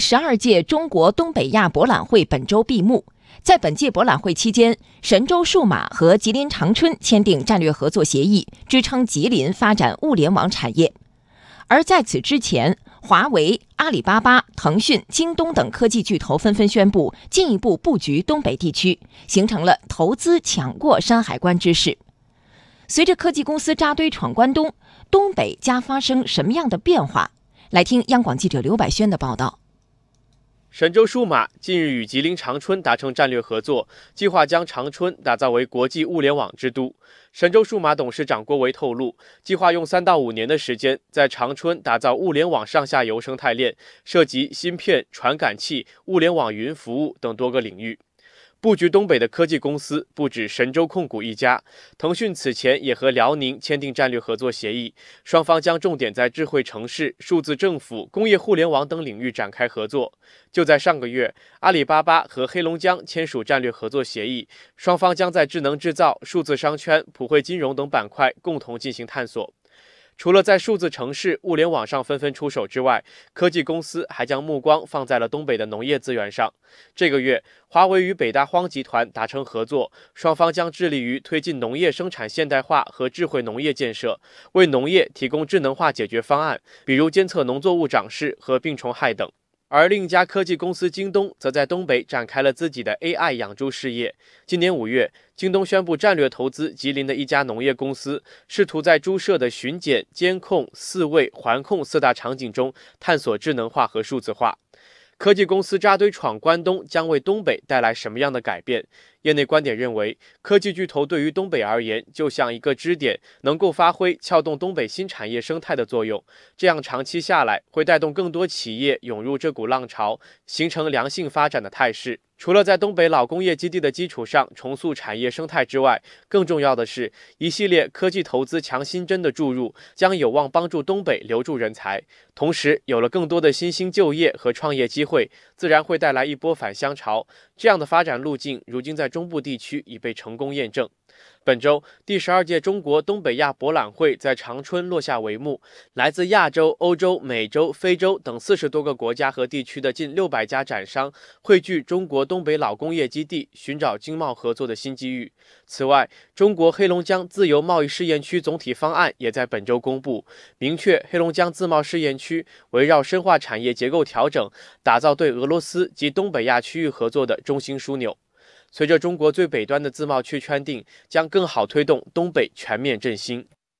十二届中国东北亚博览会本周闭幕。在本届博览会期间，神州数码和吉林长春签订战略合作协议，支撑吉林发展物联网产业。而在此之前，华为、阿里巴巴、腾讯、京东等科技巨头纷纷宣布进一步布局东北地区，形成了投资抢过山海关之势。随着科技公司扎堆闯关东，东北将发生什么样的变化？来听央广记者刘百轩的报道。神州数码近日与吉林长春达成战略合作，计划将长春打造为国际物联网之都。神州数码董事长郭维透露，计划用三到五年的时间，在长春打造物联网上下游生态链，涉及芯片、传感器、物联网云服务等多个领域。布局东北的科技公司不止神州控股一家，腾讯此前也和辽宁签订战略合作协议，双方将重点在智慧城市、数字政府、工业互联网等领域展开合作。就在上个月，阿里巴巴和黑龙江签署战略合作协议，双方将在智能制造、数字商圈、普惠金融等板块共同进行探索。除了在数字城市、物联网上纷纷出手之外，科技公司还将目光放在了东北的农业资源上。这个月，华为与北大荒集团达成合作，双方将致力于推进农业生产现代化和智慧农业建设，为农业提供智能化解决方案，比如监测农作物长势和病虫害等。而另一家科技公司京东则在东北展开了自己的 AI 养猪事业。今年五月，京东宣布战略投资吉林的一家农业公司，试图在猪舍的巡检、监控、饲喂、环控四大场景中探索智能化和数字化。科技公司扎堆闯关东，将为东北带来什么样的改变？业内观点认为，科技巨头对于东北而言，就像一个支点，能够发挥撬动东北新产业生态的作用。这样长期下来，会带动更多企业涌入这股浪潮，形成良性发展的态势。除了在东北老工业基地的基础上重塑产业生态之外，更重要的是一系列科技投资强心针的注入，将有望帮助东北留住人才，同时有了更多的新兴就业和创业机会，自然会带来一波返乡潮。这样的发展路径，如今在中部地区已被成功验证。本周，第十二届中国东北亚博览会在长春落下帷幕。来自亚洲、欧洲、美洲、非洲等四十多个国家和地区的近六百家展商汇聚中国东北老工业基地，寻找经贸合作的新机遇。此外，中国黑龙江自由贸易试验区总体方案也在本周公布，明确黑龙江自贸试验区围绕深化产业结构调整，打造对俄罗斯及东北亚区域合作的中心枢纽。随着中国最北端的自贸区圈定，将更好推动东北全面振兴。